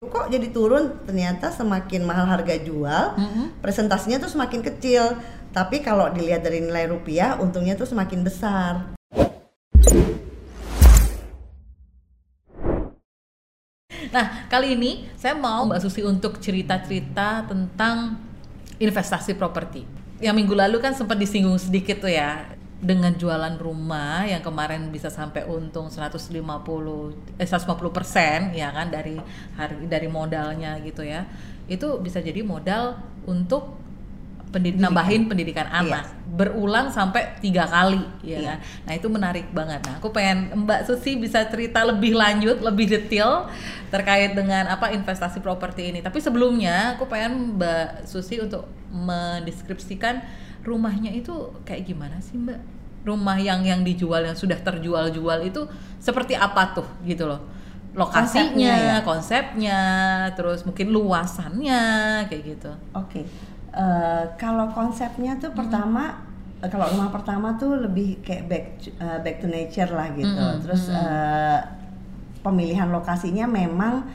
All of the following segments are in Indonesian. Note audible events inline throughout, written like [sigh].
kok jadi turun ternyata semakin mahal harga jual Mhm. presentasinya tuh semakin kecil tapi kalau dilihat dari nilai rupiah untungnya tuh semakin besar Nah, kali ini saya mau Mbak Susi untuk cerita-cerita tentang investasi properti. Yang minggu lalu kan sempat disinggung sedikit tuh ya dengan jualan rumah yang kemarin bisa sampai untung 150 eh 150 persen ya kan dari hari dari modalnya gitu ya itu bisa jadi modal untuk pendid- nambahin pendidikan Iya. anak. Berulang sampai tiga kali ya Iya. kan. Nah itu menarik banget. Nah aku pengen Mbak Susi bisa cerita lebih lanjut lebih detail terkait dengan apa investasi properti ini. Tapi sebelumnya aku pengen Mbak Susi untuk mendeskripsikan rumahnya itu kayak gimana sih Mbak rumah yang yang dijual yang sudah terjual-jual itu seperti apa tuh gitu loh lokasinya Konsepnya ya? konsepnya terus mungkin luasannya kayak gitu Oke, eh, kalau konsepnya tuh pertama, eh, kalau rumah pertama tuh lebih kayak back to- eh, back to nature lah gitu. Mm-mm, Terus mm-mm. eh, pemilihan lokasinya memang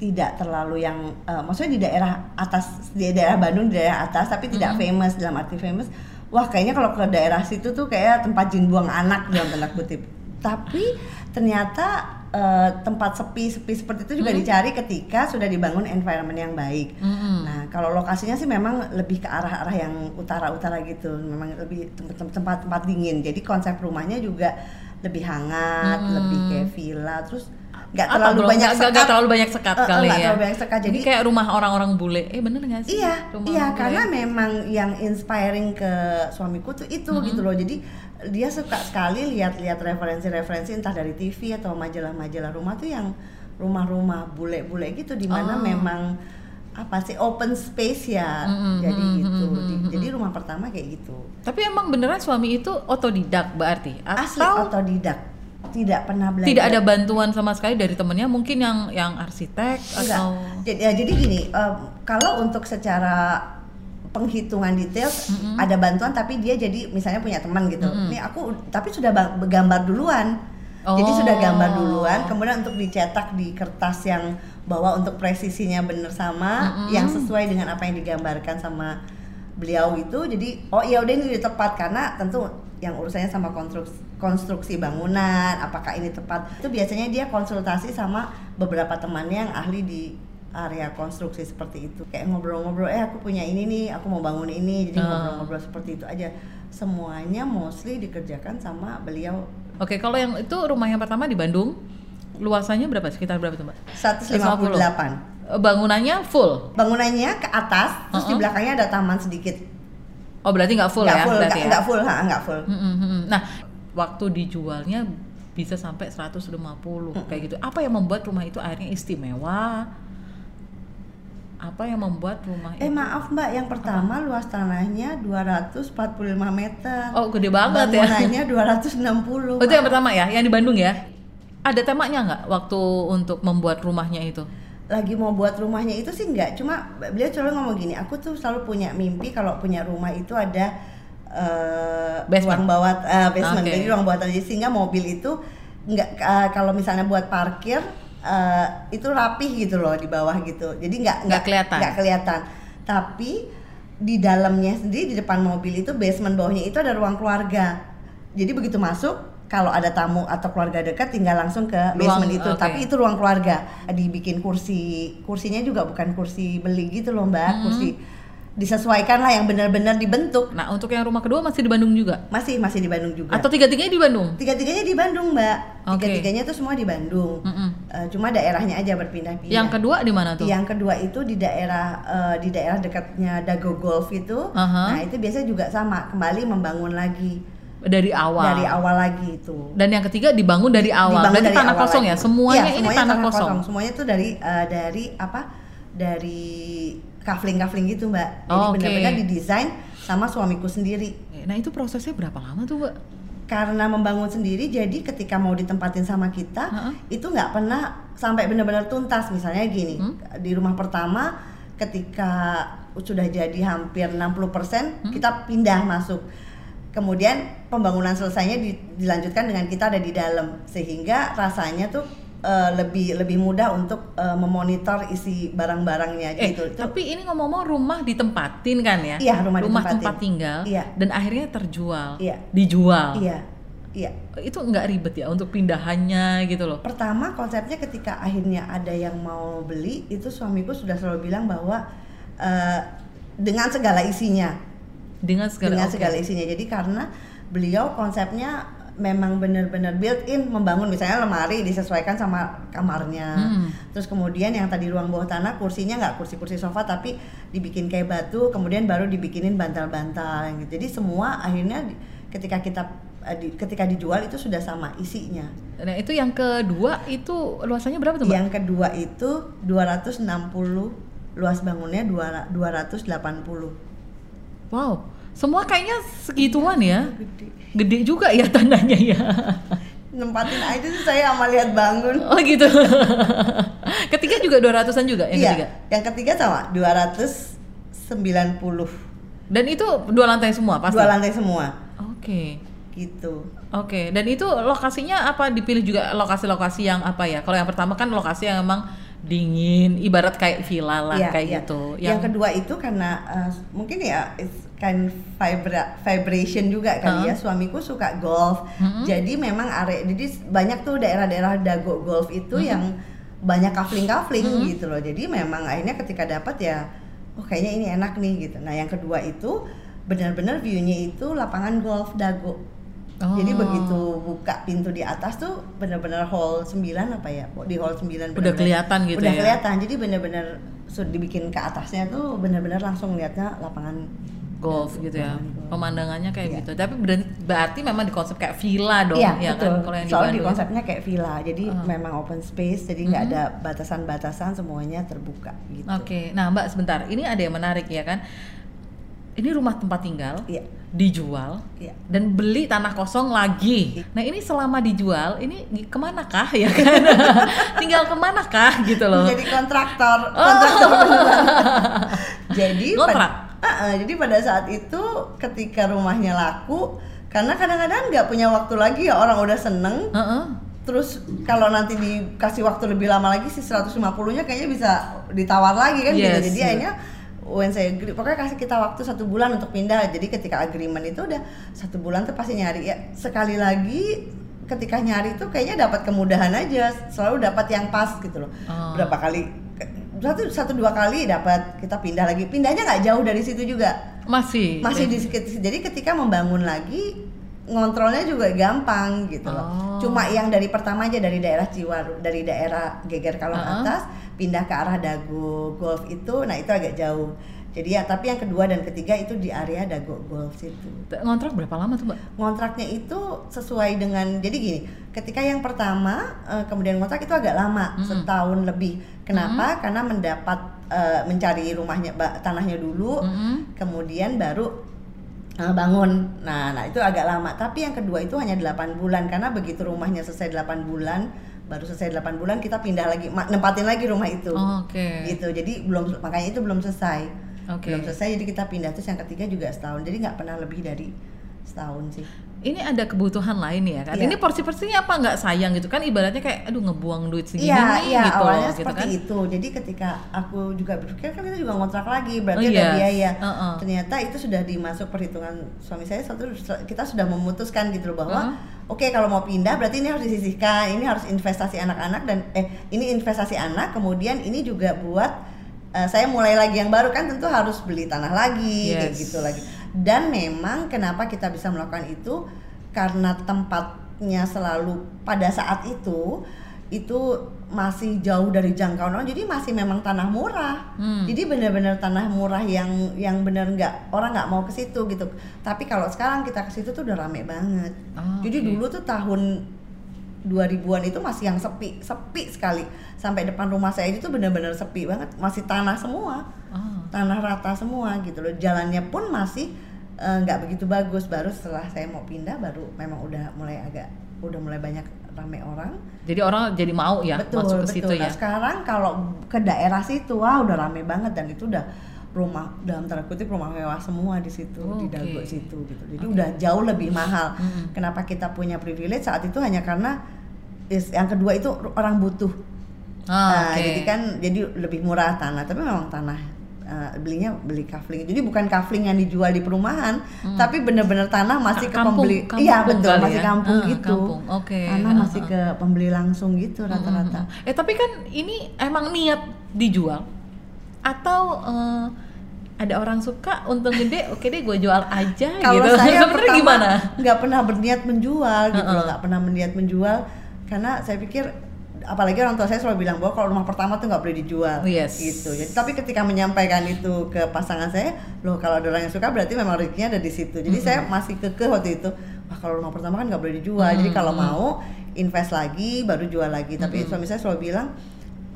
tidak terlalu yang, eh, maksudnya di daerah atas, di daerah Bandung di daerah atas, tapi tidak famous dalam arti famous. Wah, kayaknya kalau ke daerah situ tuh kayak tempat jin buang anak dalam tanda kutip. Tapi ternyata eh, tempat sepi-sepi seperti itu juga dicari ketika sudah dibangun environment yang baik. Mm-mm. Nah, kalau lokasinya sih memang lebih ke arah-arah yang utara-utara gitu, memang lebih tem- tempat-tempat dingin. Jadi konsep rumahnya juga lebih hangat, Hmm. lebih kayak villa, terus nggak terlalu belum? banyak nggak sekat. terlalu banyak sekat eh, kali ya. terlalu banyak sekat. Jadi Jadi kayak rumah orang-orang bule. Eh bener nggak sih? Iya, Rumah iya bule. karena memang yang inspiring ke suamiku tuh itu Mm-hmm. gitu loh. Jadi dia suka sekali lihat-lihat referensi-referensi entah dari TV atau majalah-majalah rumah tuh yang rumah-rumah bule-bule gitu di mana Oh. memang apa sih open space ya. Mm-mm, Jadi mm-mm, gitu. mm-mm, Di- mm-mm. Jadi rumah pertama kayak gitu. Tapi emang beneran suami itu otodidak berarti? Asli Atau otodidak. Tidak pernah belajar. tidak ada bantuan sama sekali dari temennya? Mungkin yang yang arsitek Enggak. atau Jadi, ya, jadi gini, em, kalau untuk secara penghitungan detail ada bantuan tapi dia jadi misalnya punya teman gitu. Nih aku tapi sudah ba- gambar duluan. Jadi Oh. sudah gambar duluan, kemudian untuk dicetak di kertas yang bahwa untuk presisinya benar sama, yang sesuai dengan apa yang digambarkan sama beliau itu. Jadi oh iya udah ini tepat karena tentu yang urusannya sama konstruksi, konstruksi bangunan, apakah ini tepat? Itu biasanya dia konsultasi sama beberapa temannya yang ahli di area konstruksi seperti itu. Kayak ngobrol-ngobrol, eh aku punya ini nih, aku mau bangun ini, jadi Ah. ngobrol-ngobrol seperti itu aja. Semuanya mostly dikerjakan sama beliau Oke, kalau yang itu rumah yang pertama di Bandung, luasannya berapa? Sekitar berapa tuh, Mbak? 158. Eh, Bangunannya full. Bangunannya ke atas, terus di Uh-uh. belakangnya ada taman sedikit. Oh, berarti nggak full nggak ya? full, berarti nggak ya? nggak full, ha, nggak full. Mm, mm, mm. Nah, waktu dijualnya bisa sampai 150 kayak gitu. Apa yang membuat rumah itu akhirnya istimewa? Apa yang membuat rumah Eh itu? maaf mbak, yang pertama luas tanahnya 245 meter. Oh, gede banget ya. Bangunannya [laughs] 260. Oh, itu yang pertama ya, yang di Bandung ya? Ada temanya nggak waktu untuk membuat rumahnya itu? lagi mau buat rumahnya itu sih enggak cuma beliau selalu ngomong gini aku tuh selalu punya mimpi kalau punya rumah itu ada Basement. ruang bawah eh, basement Oke. jadi ruang bawah tanah Jadi sehingga mobil itu enggak eh, kalau misalnya buat parkir eh, itu rapih gitu loh di bawah gitu jadi enggak Nggak kelihatan. nggak kelihatan tapi di dalamnya sendiri di depan mobil itu basement bawahnya itu ada ruang keluarga jadi begitu masuk kalau ada tamu atau keluarga dekat tinggal langsung ke Ruang, basement itu oke. tapi itu ruang keluarga dibikin kursi kursinya juga bukan kursi beli gitu loh mbak Hmm. kursi disesuaikan lah yang benar-benar dibentuk Nah, untuk yang rumah kedua masih di Bandung juga? masih masih di Bandung juga Atau tiga-tiganya di Bandung? tiga-tiganya di Bandung mbak Oke. tiga-tiganya tuh semua di Bandung Mm-mm. Eh, cuma daerahnya aja berpindah-pindah Yang kedua di mana tuh? yang kedua itu di daerah eh, di daerah dekatnya Dago Golf itu Aha. nah itu biasanya juga sama kembali membangun lagi Dari awal. dari awal lagi itu Dan yang ketiga dibangun dari awal. dibangun Berarti dari tanah awal kosong lagi. ya? Semuanya Iya, ini tanah, kosong. Semuanya tuh dari eh, dari apa? Dari kafling-kafling gitu, Mbak. Jadi Oh, oke. benar-benar didesain sama suamiku sendiri. Nah, itu prosesnya berapa lama tuh, Mbak? Karena membangun sendiri, jadi ketika mau ditempatin sama kita, Heeh. itu nggak pernah sampai benar-benar tuntas. Misalnya gini, Hmm? di rumah pertama, ketika sudah jadi hampir 60%, Hmm? kita pindah masuk. Kemudian pembangunan selesainya di- dilanjutkan dengan kita ada di dalam, sehingga rasanya tuh uh, lebih lebih mudah untuk uh, memonitor isi barang-barangnya Eh, gitu. Itu- tapi ini ngomong-ngomong rumah ditempatin kan ya? Iya, rumah ditempatin. tempat tinggal. Iya. Dan akhirnya terjual. Iya. Dijual. Iya, iya. Itu nggak ribet ya untuk pindahannya gitu loh. Pertama konsepnya ketika akhirnya ada yang mau beli itu suamiku sudah selalu bilang bahwa uh, dengan segala isinya, Dengan segala dengan oke. segala isinya. Jadi karena beliau konsepnya memang benar-benar built in membangun misalnya lemari disesuaikan sama kamarnya. Hmm. Terus kemudian yang tadi ruang bawah tanah kursinya nggak kursi-kursi sofa tapi dibikin kayak batu, kemudian baru dibikinin bantal-bantal gitu. Jadi semua akhirnya ketika kita eh, di- ketika dijual itu sudah sama isinya. Nah, itu yang kedua itu luasannya berapa tuh, Mbak? Yang kedua itu 260 luas bangunnya dua- 280. Wow. Semua kayaknya segituan ya. Gede. Gede juga ya tanahnya ya. Nempatin aja tuh saya sama lihat bangun. Oh gitu. ketiga juga 200-an juga yang iya, ketiga. yang ketiga sama 290. Dan itu dua lantai semua pasti. Dua lantai semua. Oke. Gitu. Oke, dan itu lokasinya apa dipilih juga lokasi-lokasi yang apa ya? Kalau yang pertama kan lokasi yang emang dingin, ibarat kayak villa lah Iya, kayak iya. gitu. Yang, kedua itu karena uh, mungkin ya it's kind vibra vibration juga kali ya. Suamiku suka golf. Mm-mm. Jadi memang area jadi banyak tuh daerah-daerah dago golf itu yang banyak kafling-kafling gitu loh. Jadi memang akhirnya ketika dapat ya oh kayaknya ini enak nih gitu. Nah, yang kedua itu benar-benar view-nya itu lapangan golf dago. Jadi Oh. begitu buka pintu di atas tuh benar-benar hall 9 apa ya? Di hall 9 Udah benar-benar- kelihatan gitu udah ya? kelihatan jadi bener-bener sudah dibikin ke atasnya tuh bener-bener langsung lihatnya lapangan golf gitu ya. Golf. Pemandangannya kayak Iya. gitu. Tapi berarti, memang di konsep kayak villa dong Iya ya betul. kan kalau yang di Soalnya di konsepnya kayak villa, jadi Ah. memang open space, jadi nggak Mhm. ada batasan-batasan, semuanya terbuka gitu. Oke, nah Mbak sebentar, ini ada yang menarik ya kan? Ini rumah tempat tinggal Iya, dijual iya. dan beli tanah kosong lagi. Nah ini selama dijual, ini ke mana kah ya kan? [laughs] Tinggal ke mana kah gitu loh. Menjadi kontraktor, Oh. kontraktor beneran. [laughs] jadi Ngontrak? pad- Ah, ah, jadi pada saat itu ketika rumahnya laku, karena kadang-kadang nggak punya waktu lagi ya orang udah seneng, Heeh. terus kalau nanti dikasih waktu lebih lama lagi si 150-nya kayaknya bisa ditawar lagi kan gitu. Yes, Jadi iya. akhirnya when saya agree, pokoknya kasih kita waktu satu bulan untuk pindah. Jadi ketika agreement itu udah satu bulan tuh pasti nyari ya sekali lagi ketika nyari tuh kayaknya dapat kemudahan aja, selalu dapat yang pas gitu loh. Oh. Berapa kali satu satu dua kali dapat kita pindah lagi. Pindahnya nggak jauh dari situ juga Masih. masih di sekitar jadi ketika membangun lagi ngontrolnya juga gampang gitu loh Oh. cuma yang dari pertama aja dari daerah Ciwaru dari daerah Geger Kalong Uh-uh. atas pindah ke arah Dago Golf itu nah itu agak jauh jadi ya tapi yang kedua dan ketiga itu di area Dago Golf situ Ngontrak berapa lama tuh Mbak? ngontraknya itu sesuai dengan jadi gini ketika yang pertama eh, kemudian ngontrak itu agak lama Mm-mm. setahun lebih kenapa karena mendapat eh, mencari rumahnya tanahnya dulu Mm-mm. kemudian baru uh, bangun. Nah, nah itu agak lama. Tapi yang kedua itu hanya 8 bulan karena begitu rumahnya selesai 8 bulan, baru selesai 8 bulan kita pindah lagi nempatin lagi rumah itu. Oh, Oke. Gitu. Jadi belum makanya itu belum selesai. Oke. Belum selesai jadi kita pindah terus yang ketiga juga setahun. Jadi nggak pernah lebih dari setahun sih. Ini ada kebutuhan lain ya kan? Iya. Ini porsi-porsinya apa nggak sayang gitu kan? Ibaratnya kayak aduh ngebuang duit segini Iya, nih iya gitu awalnya loh, gitu seperti kan? itu. Jadi ketika aku juga berpikir kan kita juga ngontrak lagi, berarti Oh, ada iya. biaya. Uh-uh. Ternyata itu sudah dimasuk perhitungan suami saya satu kita sudah memutuskan gitu loh bahwa Uh-huh. oke kalau mau pindah berarti ini harus disisihkan, ini harus investasi anak-anak dan eh ini investasi anak, kemudian ini juga buat eh, saya mulai lagi yang baru kan tentu harus beli tanah lagi kayak Yes. gitu lagi. Dan memang kenapa kita bisa melakukan itu? Karena tempatnya selalu pada saat itu itu masih jauh dari jangkauan orang. Jadi masih memang tanah murah. Hmm. jadi benar-benar tanah murah yang yang benar nggak orang nggak mau ke situ gitu. Tapi kalau sekarang kita ke situ tuh udah rame banget. Oh, jadi oke. dulu tuh tahun 2000-an itu masih yang sepi sepi sekali. Sampai depan rumah saya itu benar-benar sepi banget. Masih tanah semua Oh. tanah rata semua gitu loh jalannya pun masih eh, nggak begitu bagus baru setelah saya mau pindah baru memang udah mulai agak udah mulai banyak rame orang Jadi orang jadi mau ya betul masuk ke betul situ nah ya. sekarang kalau ke daerah situ wah udah rame banget dan itu udah rumah dalam tanda kutip rumah mewah semua di situ di Oke. Dago situ gitu jadi Oke. udah jauh lebih mahal Mm-mm. kenapa kita punya privilege saat itu hanya karena is- yang kedua itu orang butuh Ah, Nah, oke. jadi kan jadi lebih murah tanah tapi memang tanah eh, belinya beli kafling jadi bukan kafling yang dijual di perumahan tapi bener-bener tanah masih ke Kampung- pembeli. kampung iya betul kali masih ya? kampung Ah, gitu. kampung, oke. tanah Ah, masih ah. ke pembeli langsung gitu rata-rata. Eh tapi kan ini emang niat dijual? Atau eh, ada orang suka untung gede [laughs] oke deh gue jual aja kalau gitu. saya [laughs] pertama gimana? nggak pernah berniat menjual gitu Heeh. loh nggak pernah berniat menjual. Karena saya pikir apalagi orang tua saya selalu bilang bahwa kalau rumah pertama tuh nggak boleh dijual. Yes. gitu. Jadi tapi ketika menyampaikan itu ke pasangan saya loh kalau ada orang yang suka berarti memang rezekinya ada di situ. Jadi saya masih kekeh waktu itu wah kalau rumah pertama kan nggak boleh dijual. Jadi kalau mau invest lagi baru jual lagi. Tapi suami saya selalu bilang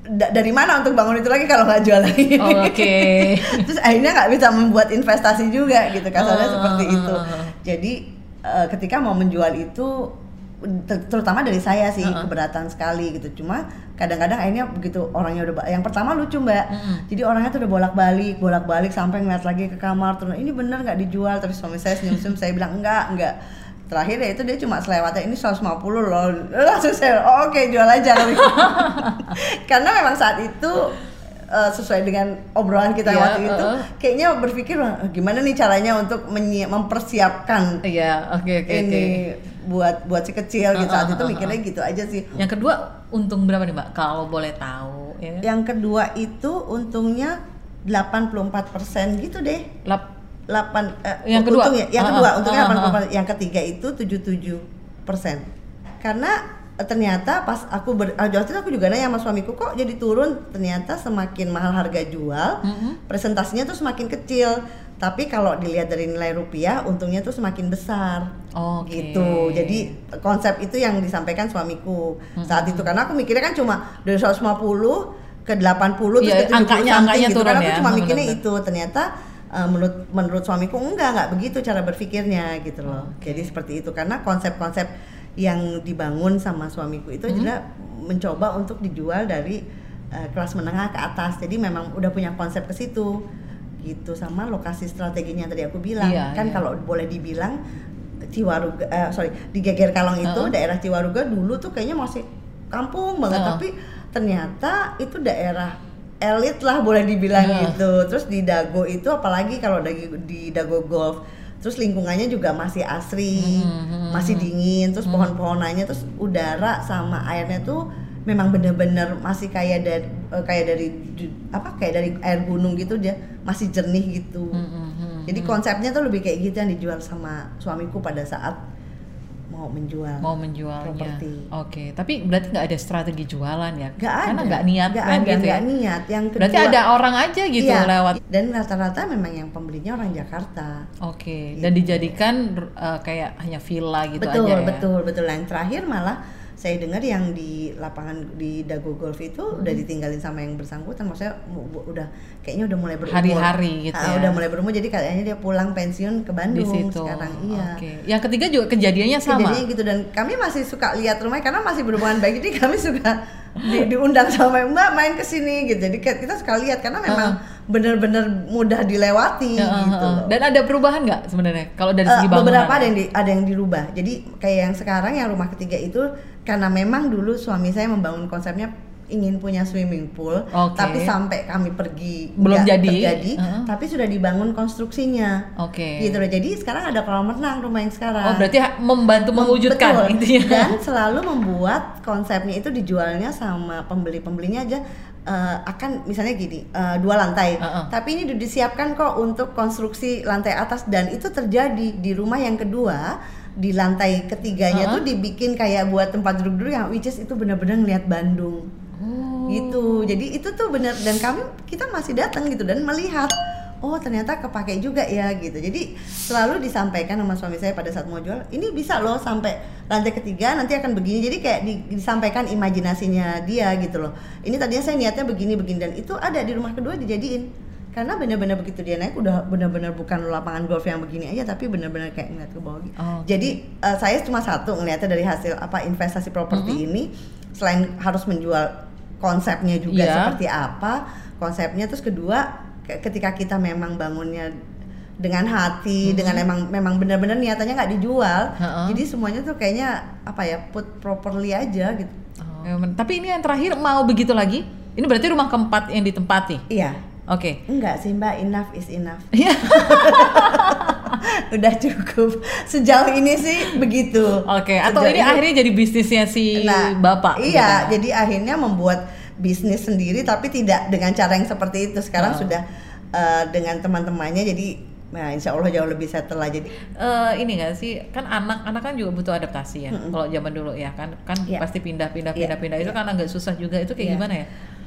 "Da- dari mana untuk bangun itu lagi kalau nggak jual lagi? Oh, oke. [laughs] Terus akhirnya nggak bisa membuat investasi juga gitu kasarnya Ah, seperti itu. ah. jadi eh, ketika mau menjual itu ter- terutama dari saya sih Ah, ah. keberatan sekali gitu. Cuma kadang-kadang akhirnya begitu orangnya udah yang pertama lucu mbak. Mm-mm. jadi orangnya tuh udah bolak-balik bolak-balik sampai ngeliat lagi ke kamar terus ini bener nggak dijual? Tapi suami saya senyum-senyum saya bilang enggak enggak. Terakhir ya itu dia cuma selewatnya ini 150 loh. Langsung saya oh, oke jual aja. [laughs] Karena memang saat itu eh, sesuai dengan obrolan kita Iya, waktu itu uh-uh. kayaknya berpikir "Wah, gimana nih caranya untuk mempersiapkan iya oke oke oke. ini buat buat si kecil gitu. Saat itu mikirnya gitu aja sih. Yang kedua untung berapa nih mbak? Kalau boleh tahu ya. Yang kedua itu untungnya 84% gitu deh. Lap- 8 eh, Yang kedua? untung ya, yang kedua untungnya ah, ah, 80%, yang ketiga itu 77 persen. Karena eh, ternyata pas aku ber, ah, waktu itu aku juga nanya sama suamiku kok jadi turun? Ternyata semakin mahal harga jual Mm-mm. presentasinya tuh semakin kecil tapi kalau dilihat dari nilai rupiah untungnya tuh semakin besar. Oke. gitu. Jadi konsep itu yang disampaikan suamiku saat itu. Karena aku mikirnya kan cuma dari 150 ke 80 terus Iya, ke 70 angkanya- angkanya gitu. Turun karena aku ya, cuma mikirnya benar-benar. itu. Ternyata uh, menurut menurut suamiku enggak enggak begitu cara berpikirnya gitu loh. Oke. jadi seperti itu. Karena konsep-konsep yang dibangun sama suamiku itu Hmm. adalah mencoba untuk dijual dari uh, kelas menengah ke atas. Jadi memang udah punya konsep ke situ gitu sama lokasi strateginya tadi aku bilang Iya, kan iya. kalau boleh dibilang Ciwaruga eh, sorry di Geger Kalong itu Uh-uh. daerah Ciwaruga dulu tuh kayaknya masih kampung banget Uh-uh. tapi ternyata itu daerah elit lah boleh dibilang Uh. gitu terus di Dago itu apalagi kalau di, di Dago Golf terus lingkungannya juga masih asri Hmm, hmm, masih hmm. dingin terus pohon-pohonannya terus udara sama airnya tuh memang bener-bener masih kayak dari eh, kayak dari apa kayak dari air gunung gitu dia masih jernih gitu Hmm, hmm, jadi konsepnya tuh lebih kayak gitu yang dijual sama suamiku pada saat mau menjual. mau menjualnya. properti. Oke, tapi berarti nggak ada strategi jualan ya? Gak ada. Karena nggak niat Gak kan ada, gitu ya. nggak niat. Yang kedua, Berarti ada orang aja gitu Iya, lewat. Dan rata-rata memang yang pembelinya orang Jakarta. Oke, dan dijadikan uh, kayak hanya villa gitu betul, aja ya. betul, betul. Yang terakhir malah saya dengar yang di lapangan di Dago Golf itu Hmm. udah ditinggalin sama yang bersangkutan. Maksudnya udah kayaknya udah mulai berumur. Hari-hari gitu Ah, ya. Udah mulai berumur jadi kayaknya dia pulang pensiun ke Di Bandung situ. sekarang. Iya. Oke. Yang ketiga juga kejadiannya sama. Jadinya gitu dan kami masih suka lihat rumahnya karena masih berhubungan baik jadi kami suka di- diundang sama Mbak main ke sini gitu. Jadi kita suka lihat karena memang benar-benar mudah dilewati Ya, uh, gitu. uh. loh. Dan ada perubahan nggak sebenarnya kalau dari segi bangunan? beberapa ada yang di- ada yang dirubah. Jadi kayak yang sekarang yang rumah ketiga itu karena memang dulu suami saya membangun konsepnya ingin punya swimming pool, Oke. tapi sampai kami pergi Belum jadi. terjadi, Uh-uh. tapi sudah dibangun konstruksinya. Oke. Gitu loh. Jadi sekarang ada kolam renang rumah yang sekarang. Oh, berarti membantu mewujudkan Betul. intinya. Dan selalu membuat konsepnya itu dijualnya sama pembeli-pembelinya aja eh, akan misalnya gini eh, dua lantai, Uh-uh. tapi ini disiapkan kok untuk konstruksi lantai atas dan itu terjadi di rumah yang kedua di lantai ketiganya Uh-uh. tuh dibikin kayak buat tempat duduk-duduk yang which is itu benar-benar ngeliat Bandung. Oh. gitu. Jadi itu tuh benar dan kami kita masih datang gitu dan melihat oh ternyata kepake juga ya gitu. Jadi selalu disampaikan sama suami saya pada saat mau jual ini bisa loh sampai lantai ketiga nanti akan begini. Jadi kayak di- disampaikan imajinasinya dia gitu loh. Ini tadinya saya niatnya begini begini dan itu ada di rumah kedua dijadiin karena benar-benar begitu dia naik udah benar-benar bukan lapangan golf yang begini aja tapi benar-benar kayak ngeliat ke bawah gitu. Oh, oke. Jadi eh, saya cuma satu ngeliatnya dari hasil apa investasi properti Mm-hmm. ini selain harus menjual konsepnya juga Iya. seperti apa konsepnya terus kedua ke- ketika kita memang bangunnya dengan hati dengan emang memang benar-benar niatannya nggak dijual Heeh. jadi semuanya tuh kayaknya apa ya put properly aja gitu Ya, men- tapi ini yang terakhir mau begitu lagi? Ini berarti rumah keempat yang ditempati. iya Oke. enggak sih mbak enough is enough [laughs] Iya. [laughs] udah cukup sejauh ini sih begitu Oke, atau Sejauh ini akhirnya jadi bisnisnya si bapak. Iya, gitu. jadi akhirnya membuat bisnis sendiri tapi tidak dengan cara yang seperti itu. Sekarang Oh. sudah eh, dengan teman-temannya jadi nah insya Allah jauh lebih settle lah jadi Eh, ini gak sih kan anak-anak kan juga butuh adaptasi ya. Kalau zaman dulu ya kan kan Iya. pasti pindah-pindah Iya, pindah-pindah itu kan agak susah juga. Itu kayak Iya. gimana ya?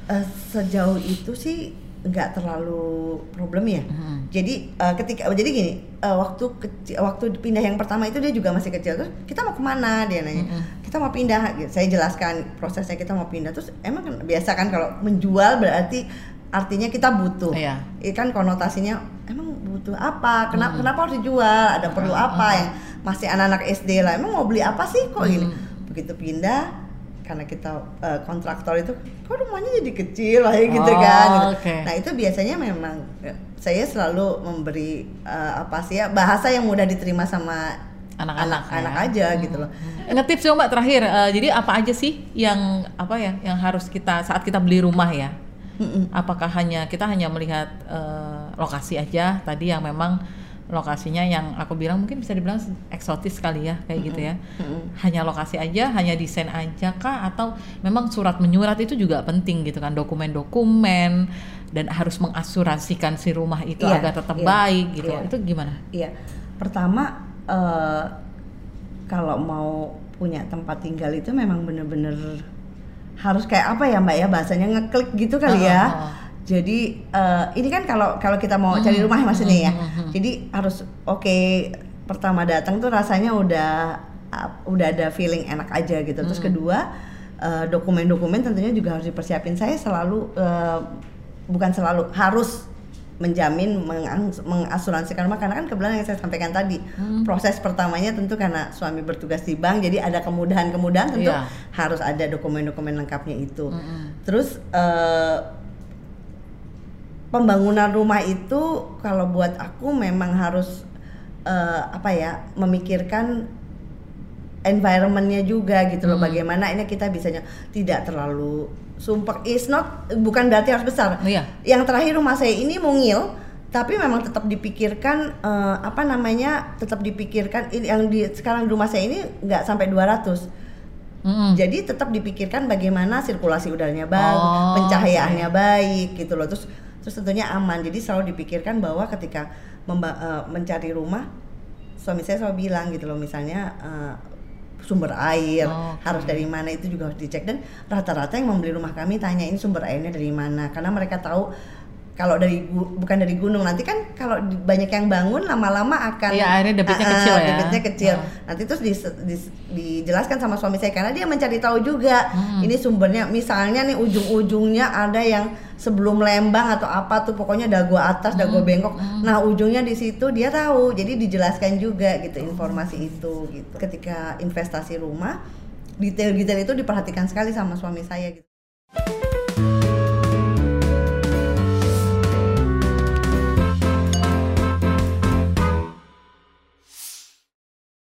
Eh, sejauh itu sih nggak terlalu problem ya. Mhm. Jadi eh, ketika jadi gini eh, waktu kecil waktu pindah yang pertama itu dia juga masih kecil terus kita mau ke mana dia nanya Mhm. kita mau pindah gitu. saya jelaskan prosesnya kita mau pindah terus emang kan biasa kan kalau menjual berarti artinya kita butuh Iya. Ini kan konotasinya emang butuh apa kenapa kenapa harus dijual ada perlu apa yang masih anak-anak SD lah emang mau beli apa sih kok gini begitu pindah karena kita eh, kontraktor itu kok rumahnya jadi kecil lah gitu Oh, kan gitu. oke. nah itu biasanya memang eh, saya selalu memberi eh, apa sih ya bahasa yang mudah diterima sama Anak-anak ya. anak aja gitu loh Ngetips dong Mbak terakhir. eh, jadi apa aja sih yang apa ya yang harus kita saat kita beli rumah ya? Mm-mm. Apakah hanya kita hanya melihat eh, lokasi aja tadi yang memang lokasinya yang aku bilang mungkin bisa dibilang eksotis kali ya kayak gitu ya. Hanya lokasi aja, hanya desain aja kah atau memang surat menyurat itu juga penting gitu kan dokumen-dokumen dan harus mengasuransikan si rumah itu Iya, agar tetap iya, baik gitu. iya. Itu gimana? Iya, pertama eh, kalau mau punya tempat tinggal itu memang bener-bener harus kayak apa ya mbak ya bahasanya ngeklik gitu kali Oh, ya. oh. Jadi eh, ini kan kalau kalau kita mau cari Hmm, rumah maksudnya ya. hmm, hmm, hmm. Jadi harus oke pertama datang tuh rasanya udah uh, udah ada feeling enak aja gitu. Terus Hmm. kedua eh, dokumen-dokumen tentunya juga harus dipersiapin. Saya selalu eh, bukan selalu harus menjamin mengasuransikan rumah karena kan kebetulan yang saya sampaikan tadi Hmm. proses pertamanya tentu karena suami bertugas di bank jadi ada kemudahan-kemudahan tentu Iya. harus ada dokumen-dokumen lengkapnya itu Mm-mm. terus eh, pembangunan rumah itu kalau buat aku memang harus eh, apa ya memikirkan environmentnya juga gitu loh Hmm. bagaimana ini kita bisanya tidak terlalu sumpah is not bukan berarti harus besar Iya. yang terakhir rumah saya ini mungil tapi memang tetap dipikirkan eh, apa namanya tetap dipikirkan ini yang di sekarang di rumah saya ini nggak sampai 200 Mm-mm. jadi tetap dipikirkan bagaimana sirkulasi udaranya bagus, Oh, pencahayaannya baik gitu loh. Terus terus tentunya aman. Jadi selalu dipikirkan bahwa ketika memba- eh, mencari rumah suami saya selalu bilang gitu loh misalnya eh, sumber air Oh, oke. harus dari mana itu juga harus dicek dan rata-rata yang membeli rumah kami tanya ini sumber airnya dari mana karena mereka tahu kalau dari bukan dari gunung nanti kan kalau di- banyak yang bangun lama-lama akan Iya, airnya debitnya ah, kecil ya. debitnya kecil Ah. nanti terus dis- dis- dijelaskan sama suami saya karena dia mencari tahu juga Hmm. ini sumbernya misalnya nih ujung-ujungnya ada yang sebelum Lembang atau apa tuh pokoknya dago atas Hmm. dago bengkok nah ujungnya di situ dia tahu jadi dijelaskan juga gitu informasi itu gitu ketika investasi rumah detail-detail itu diperhatikan sekali sama suami saya gitu